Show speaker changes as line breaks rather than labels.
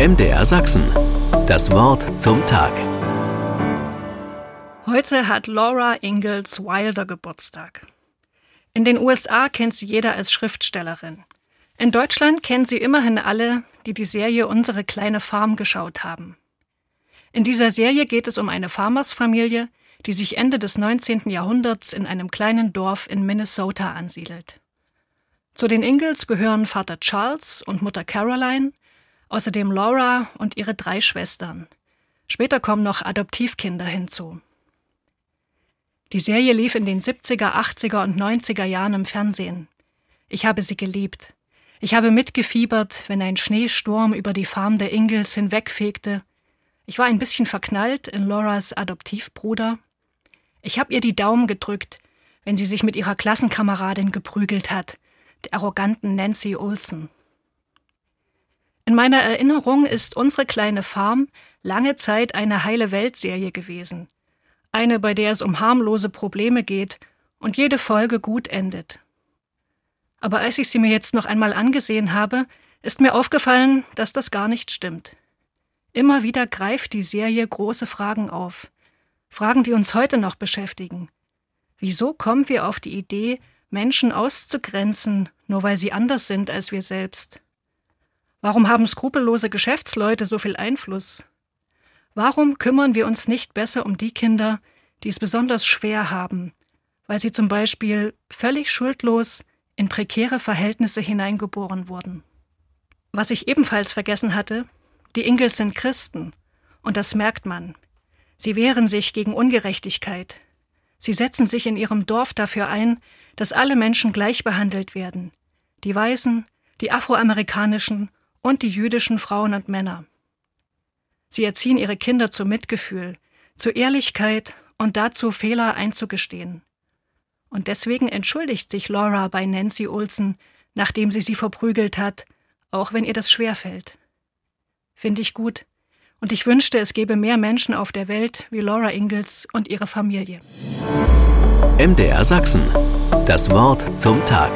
MDR Sachsen. Das Wort zum Tag.
Heute hat Laura Ingalls Wilder Geburtstag. In den USA kennt sie jeder als Schriftstellerin. In Deutschland kennen sie immerhin alle, die die Serie Unsere kleine Farm geschaut haben. In dieser Serie geht es um eine Farmersfamilie, die sich Ende des 19. Jahrhunderts in einem kleinen Dorf in Minnesota ansiedelt. Zu den Ingalls gehören Vater Charles und Mutter Caroline, außerdem Laura und ihre drei Schwestern. Später kommen noch Adoptivkinder hinzu. Die Serie lief in den 70er, 80er und 90er Jahren im Fernsehen. Ich habe sie geliebt. Ich habe mitgefiebert, wenn ein Schneesturm über die Farm der Ingalls hinwegfegte. Ich war ein bisschen verknallt in Lauras Adoptivbruder. Ich habe ihr die Daumen gedrückt, wenn sie sich mit ihrer Klassenkameradin geprügelt hat, der arroganten Nancy Olsen. In meiner Erinnerung ist unsere kleine Farm lange Zeit eine heile Weltserie gewesen. Eine, bei der es um harmlose Probleme geht und jede Folge gut endet. Aber als ich sie mir jetzt noch einmal angesehen habe, ist mir aufgefallen, dass das gar nicht stimmt. Immer wieder greift die Serie große Fragen auf. Fragen, die uns heute noch beschäftigen. Wieso kommen wir auf die Idee, Menschen auszugrenzen, nur weil sie anders sind als wir selbst? Warum haben skrupellose Geschäftsleute so viel Einfluss? Warum kümmern wir uns nicht besser um die Kinder, die es besonders schwer haben, weil sie zum Beispiel völlig schuldlos in prekäre Verhältnisse hineingeboren wurden? Was ich ebenfalls vergessen hatte, die Ingels sind Christen, und das merkt man. Sie wehren sich gegen Ungerechtigkeit, Sie setzen sich in ihrem Dorf dafür ein, dass alle Menschen gleich behandelt werden. Die Weißen, die afroamerikanischen und die jüdischen Frauen und Männer. Sie erziehen ihre Kinder zu Mitgefühl, zu Ehrlichkeit und dazu, Fehler einzugestehen. Und deswegen entschuldigt sich Laura bei Nancy Olsen, nachdem sie sie verprügelt hat, auch wenn ihr das schwerfällt. Finde ich gut und ich wünschte, es gäbe mehr Menschen auf der Welt wie Laura Ingalls und ihre Familie.
MDR Sachsen. Das Wort zum Tag.